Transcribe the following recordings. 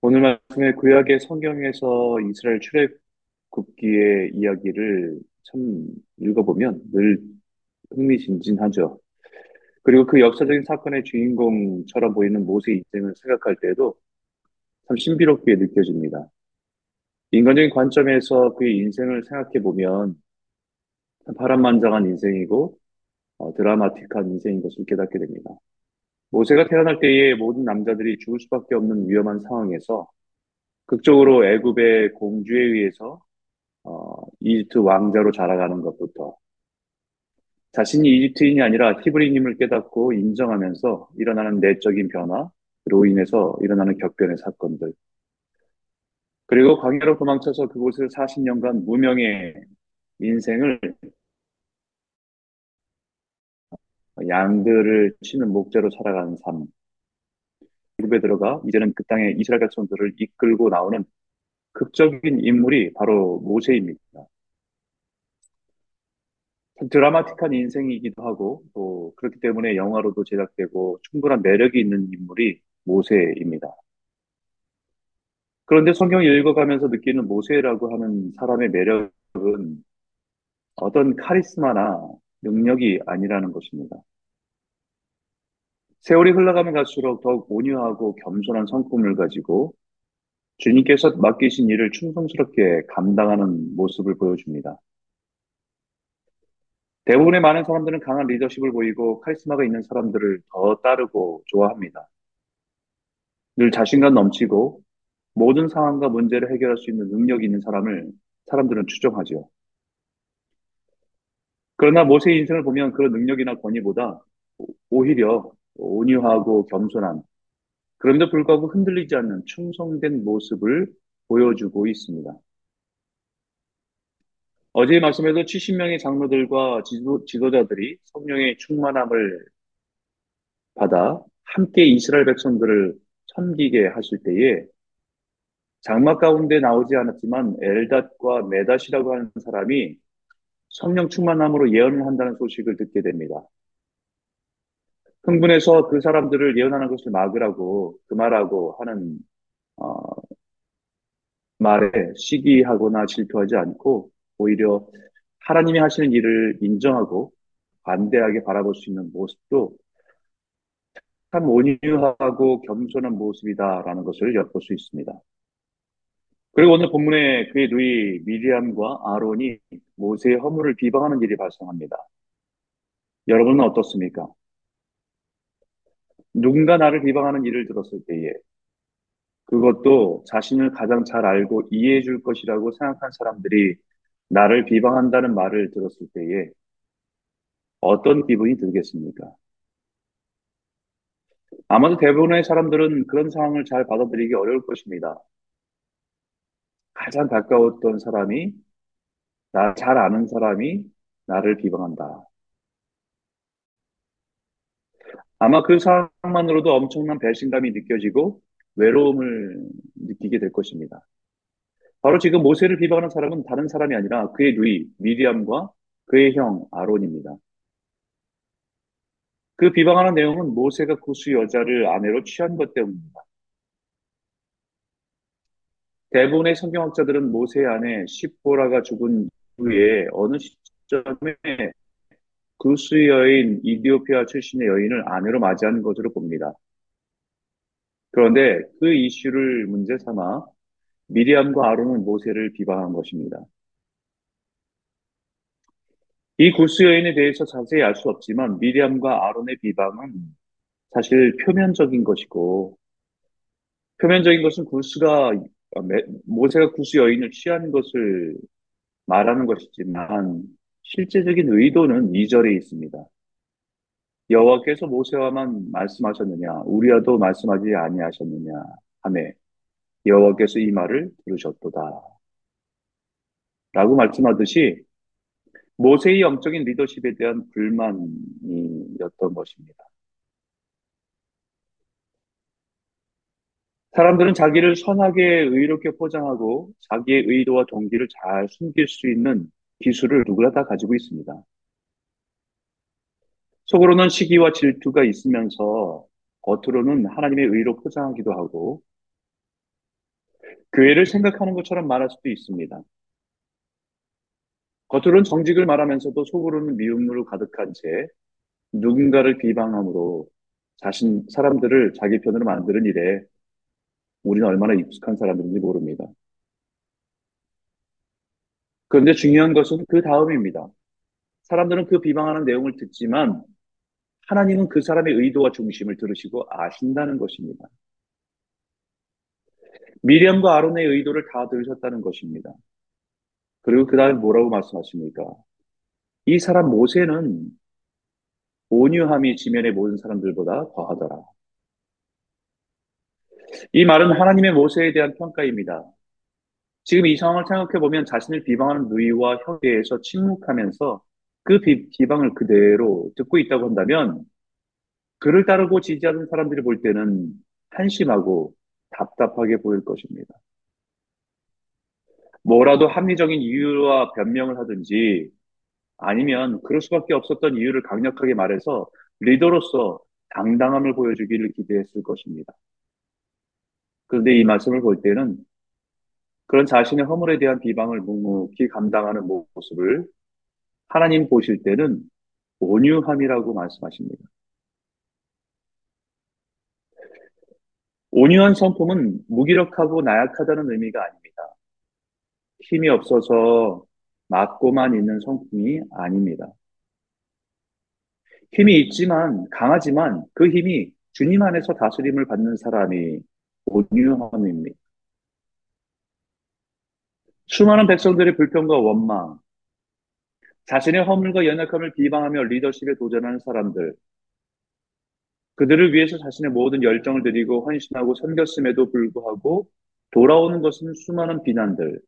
오늘 말씀의 구약의 성경에서 이스라엘 출애굽기의 이야기를 참 읽어보면 늘 흥미진진하죠. 그리고 그 역사적인 사건의 주인공처럼 보이는 모세 인생을 생각할 때에도 참 신비롭게 느껴집니다. 인간적인 관점에서 그의 인생을 생각해 보면 파란만장한 인생이고 어, 드라마틱한 인생인 것을 깨닫게 됩니다. 모세가 태어날 때에 모든 남자들이 죽을 수밖에 없는 위험한 상황에서 극적으로 애굽의 공주에 의해서 어, 이집트 왕자로 자라가는 것부터 자신이 이집트인이 아니라 히브리임을 깨닫고 인정하면서 일어나는 내적인 변화, 그로 인해서 일어나는 격변의 사건들, 그리고 광야로 도망쳐서 그곳에서 40년간 무명의 인생을 양들을 치는 목자로 살아가는 삶, 그룹에 들어가 이제는 그 땅의 이스라엘 백성들을 이끌고 나오는 극적인 인물이 바로 모세입니다. 드라마틱한 인생이기도 하고 또 그렇기 때문에 영화로도 제작되고 충분한 매력이 있는 인물이 모세입니다. 그런데 성경을 읽어가면서 느끼는 모세라고 하는 사람의 매력은 어떤 카리스마나 능력이 아니라는 것입니다. 세월이 흘러가면 갈수록 더욱 온유하고 겸손한 성품을 가지고 주님께서 맡기신 일을 충성스럽게 감당하는 모습을 보여줍니다. 대부분의 많은 사람들은 강한 리더십을 보이고 카리스마가 있는 사람들을 더 따르고 좋아합니다. 늘 자신감 넘치고 모든 상황과 문제를 해결할 수 있는 능력이 있는 사람을 사람들은 추종하죠. 그러나 모세의 인생을 보면 그런 능력이나 권위보다 오히려 온유하고 겸손한 그럼에도 불구하고 흔들리지 않는 충성된 모습을 보여주고 있습니다. 어제의 말씀에도 70명의 장로들과 지도, 지도자들이 성령의 충만함을 받아 함께 이스라엘 백성들을 섬기게 하실 때에 장막 가운데 나오지 않았지만 엘닷과 메닷이라고 하는 사람이 성령 충만함으로 예언을 한다는 소식을 듣게 됩니다. 흥분해서 그 사람들을 예언하는 것을 막으라고 그 말하고 하는 어, 말에 시기하거나 질투하지 않고 오히려 하나님이 하시는 일을 인정하고 반대하게 바라볼 수 있는 모습도 참 온유하고 겸손한 모습이다라는 것을 엿볼 수 있습니다. 그리고 오늘 본문에 그의 누이 미리암과 아론이 모세의 허물을 비방하는 일이 발생합니다. 여러분은 어떻습니까? 누군가 나를 비방하는 일을 들었을 때에 그것도 자신을 가장 잘 알고 이해해 줄 것이라고 생각한 사람들이 나를 비방한다는 말을 들었을 때에 어떤 기분이 들겠습니까? 아마도 대부분의 사람들은 그런 상황을 잘 받아들이기 어려울 것입니다. 가장 가까웠던 사람이, 나 잘 아는 사람이 나를 비방한다. 아마 그 상황만으로도 엄청난 배신감이 느껴지고 외로움을 느끼게 될 것입니다. 바로 지금 모세를 비방하는 사람은 다른 사람이 아니라 그의 누이 미리암과 그의 형 아론입니다. 그 비방하는 내용은 모세가 구스 여자를 아내로 취한 것 때문입니다. 대부분의 성경학자들은 모세의 아내 시보라가 죽은 후에 어느 시점에 구스 여인 이디오피아 출신의 여인을 아내로 맞이한 것으로 봅니다. 그런데 그 이슈를 문제 삼아 미리암과 아론은 모세를 비방한 것입니다. 이 구스 여인에 대해서 자세히 알 수 없지만 미리암과 아론의 비방은 사실 표면적인 것이고 표면적인 것은 구스가 모세가 구스 여인을 취한 것을 말하는 것이지만 실제적인 의도는 이절에 있습니다. 여호와께서 모세와만 말씀하셨느냐 우리와도 말씀하지 아니하셨느냐 하매 여호와께서 이 말을 들으셨도다. 라고 말씀하듯이 모세의 영적인 리더십에 대한 불만이었던 것입니다. 사람들은 자기를 선하게 의롭게 포장하고 자기의 의도와 동기를 잘 숨길 수 있는 기술을 누구나 다 가지고 있습니다. 속으로는 시기와 질투가 있으면서 겉으로는 하나님의 의로 포장하기도 하고 교회를 생각하는 것처럼 말할 수도 있습니다. 겉으로는 정직을 말하면서도 속으로는 미움으로 가득한 채 누군가를 비방함으로 자신 사람들을 자기 편으로 만드는 일에 우리는 얼마나 익숙한 사람들인지 모릅니다. 그런데 중요한 것은 그 다음입니다. 사람들은 그 비방하는 내용을 듣지만 하나님은 그 사람의 의도와 중심을 들으시고 아신다는 것입니다. 미리암과 아론의 의도를 다 들으셨다는 것입니다. 그리고 그 다음에 뭐라고 말씀하십니까? 이 사람 모세는 온유함이 지면의 모든 사람들보다 더하더라. 이 말은 하나님의 모세에 대한 평가입니다. 지금 이 상황을 생각해 보면 자신을 비방하는 누이와 형제에서 침묵하면서 그 비, 비방을 그대로 듣고 있다고 한다면 그를 따르고 지지하는 사람들이 볼 때는 한심하고 답답하게 보일 것입니다. 뭐라도 합리적인 이유와 변명을 하든지 아니면 그럴 수밖에 없었던 이유를 강력하게 말해서 리더로서 당당함을 보여주기를 기대했을 것입니다. 그런데 이 말씀을 볼 때는 그런 자신의 허물에 대한 비방을 묵묵히 감당하는 모습을 하나님 보실 때는 온유함이라고 말씀하십니다. 온유한 성품은 무기력하고 나약하다는 의미가 아닙니다. 힘이 없어서 맞고만 있는 성품이 아닙니다. 힘이 있지만, 강하지만 그 힘이 주님 안에서 다스림을 받는 사람이 온유함입니다. 수많은 백성들의 불평과 원망, 자신의 허물과 연약함을 비방하며 리더십에 도전하는 사람들, 그들을 위해서 자신의 모든 열정을 들이고 헌신하고 섬겼음에도 불구하고 돌아오는 것은 수많은 비난들.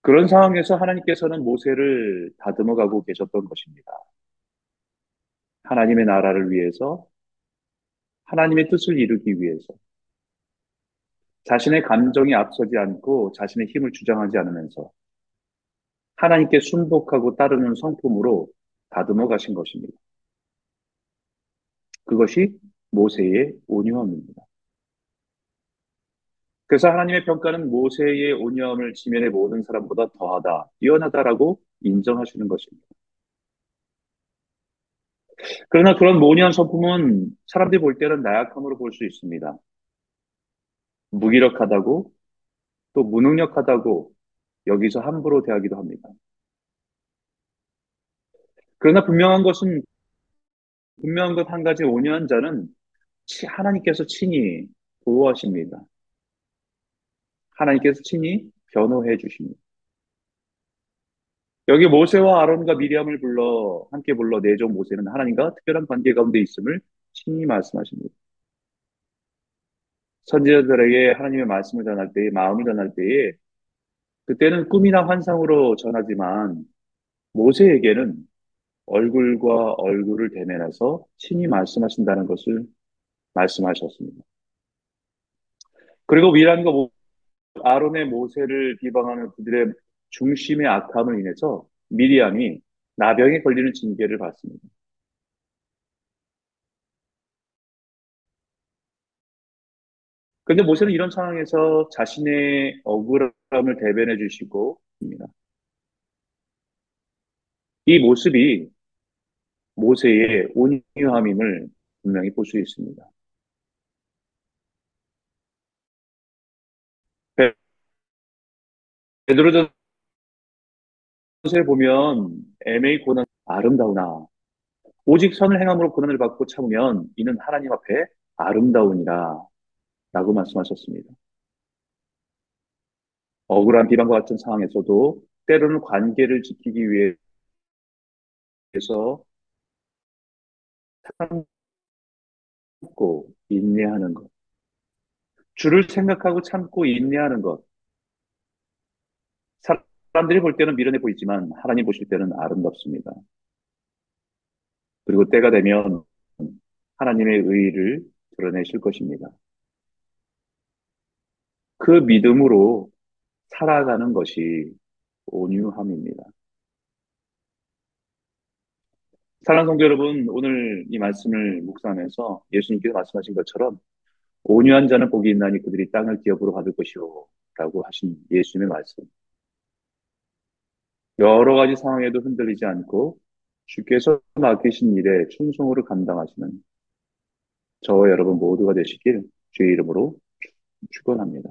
그런 상황에서 하나님께서는 모세를 다듬어 가고 계셨던 것입니다. 하나님의 나라를 위해서, 하나님의 뜻을 이루기 위해서, 자신의 감정이 앞서지 않고 자신의 힘을 주장하지 않으면서 하나님께 순복하고 따르는 성품으로 다듬어 가신 것입니다. 그것이 모세의 온유함입니다. 그래서 하나님의 평가는 모세의 온유함을 지면의 모든 사람보다 더하다, 뛰어나다라고 인정하시는 것입니다. 그러나 그런 모니한 성품은 사람들이 볼 때는 나약함으로 볼 수 있습니다. 무기력하다고 또 무능력하다고 여기서 함부로 대하기도 합니다. 그러나 분명한 것은 분명한 것 한 가지 온유한 자는 하나님께서 친히 보호하십니다. 하나님께서 친히 변호해 주십니다. 여기 모세와 아론과 미리암을 불러 함께 불러 내종 모세는 하나님과 특별한 관계 가운데 있음을 친히 말씀하십니다. 선지자들에게 하나님의 말씀을 전할 때에 마음을 전할 때에 그때는 꿈이나 환상으로 전하지만 모세에게는 얼굴과 얼굴을 대면해서 친히 말씀하신다는 것을 말씀하셨습니다. 그리고 미란과 아론의 모세를 비방하는 그들의 중심의 악함을 인해서 미리암이 나병에 걸리는 징계를 받습니다. 그런데 모세는 이런 상황에서 자신의 억울함을 대변해 주시고 있습니다. 이 모습이 모세의 온유함임을 분명히 볼 수 있습니다. 베드로전서에 보면 애매히 고난 아름다우나 오직 선을 행함으로 고난을 받고 참으면 이는 하나님 앞에 아름다우니라 라고 말씀하셨습니다. 억울한 비방과 같은 상황에서도 때로는 관계를 지키기 위해서 참고 인내하는 것. 주를 생각하고 참고 인내하는 것. 사람들이 볼 때는 미련해 보이지만 하나님 보실 때는 아름답습니다. 그리고 때가 되면 하나님의 의를 드러내실 것입니다. 그 믿음으로 살아가는 것이 온유함입니다. 사랑하는 성도 여러분, 오늘 이 말씀을 묵상하면서 예수님께서 말씀하신 것처럼 온유한 자는 복이 있나니 그들이 땅을 기업으로 받을 것이요. 라고 하신 예수님의 말씀. 여러 가지 상황에도 흔들리지 않고 주께서 맡기신 일에 충성으로 감당하시는 저와 여러분 모두가 되시길 주의 이름으로 축원합니다.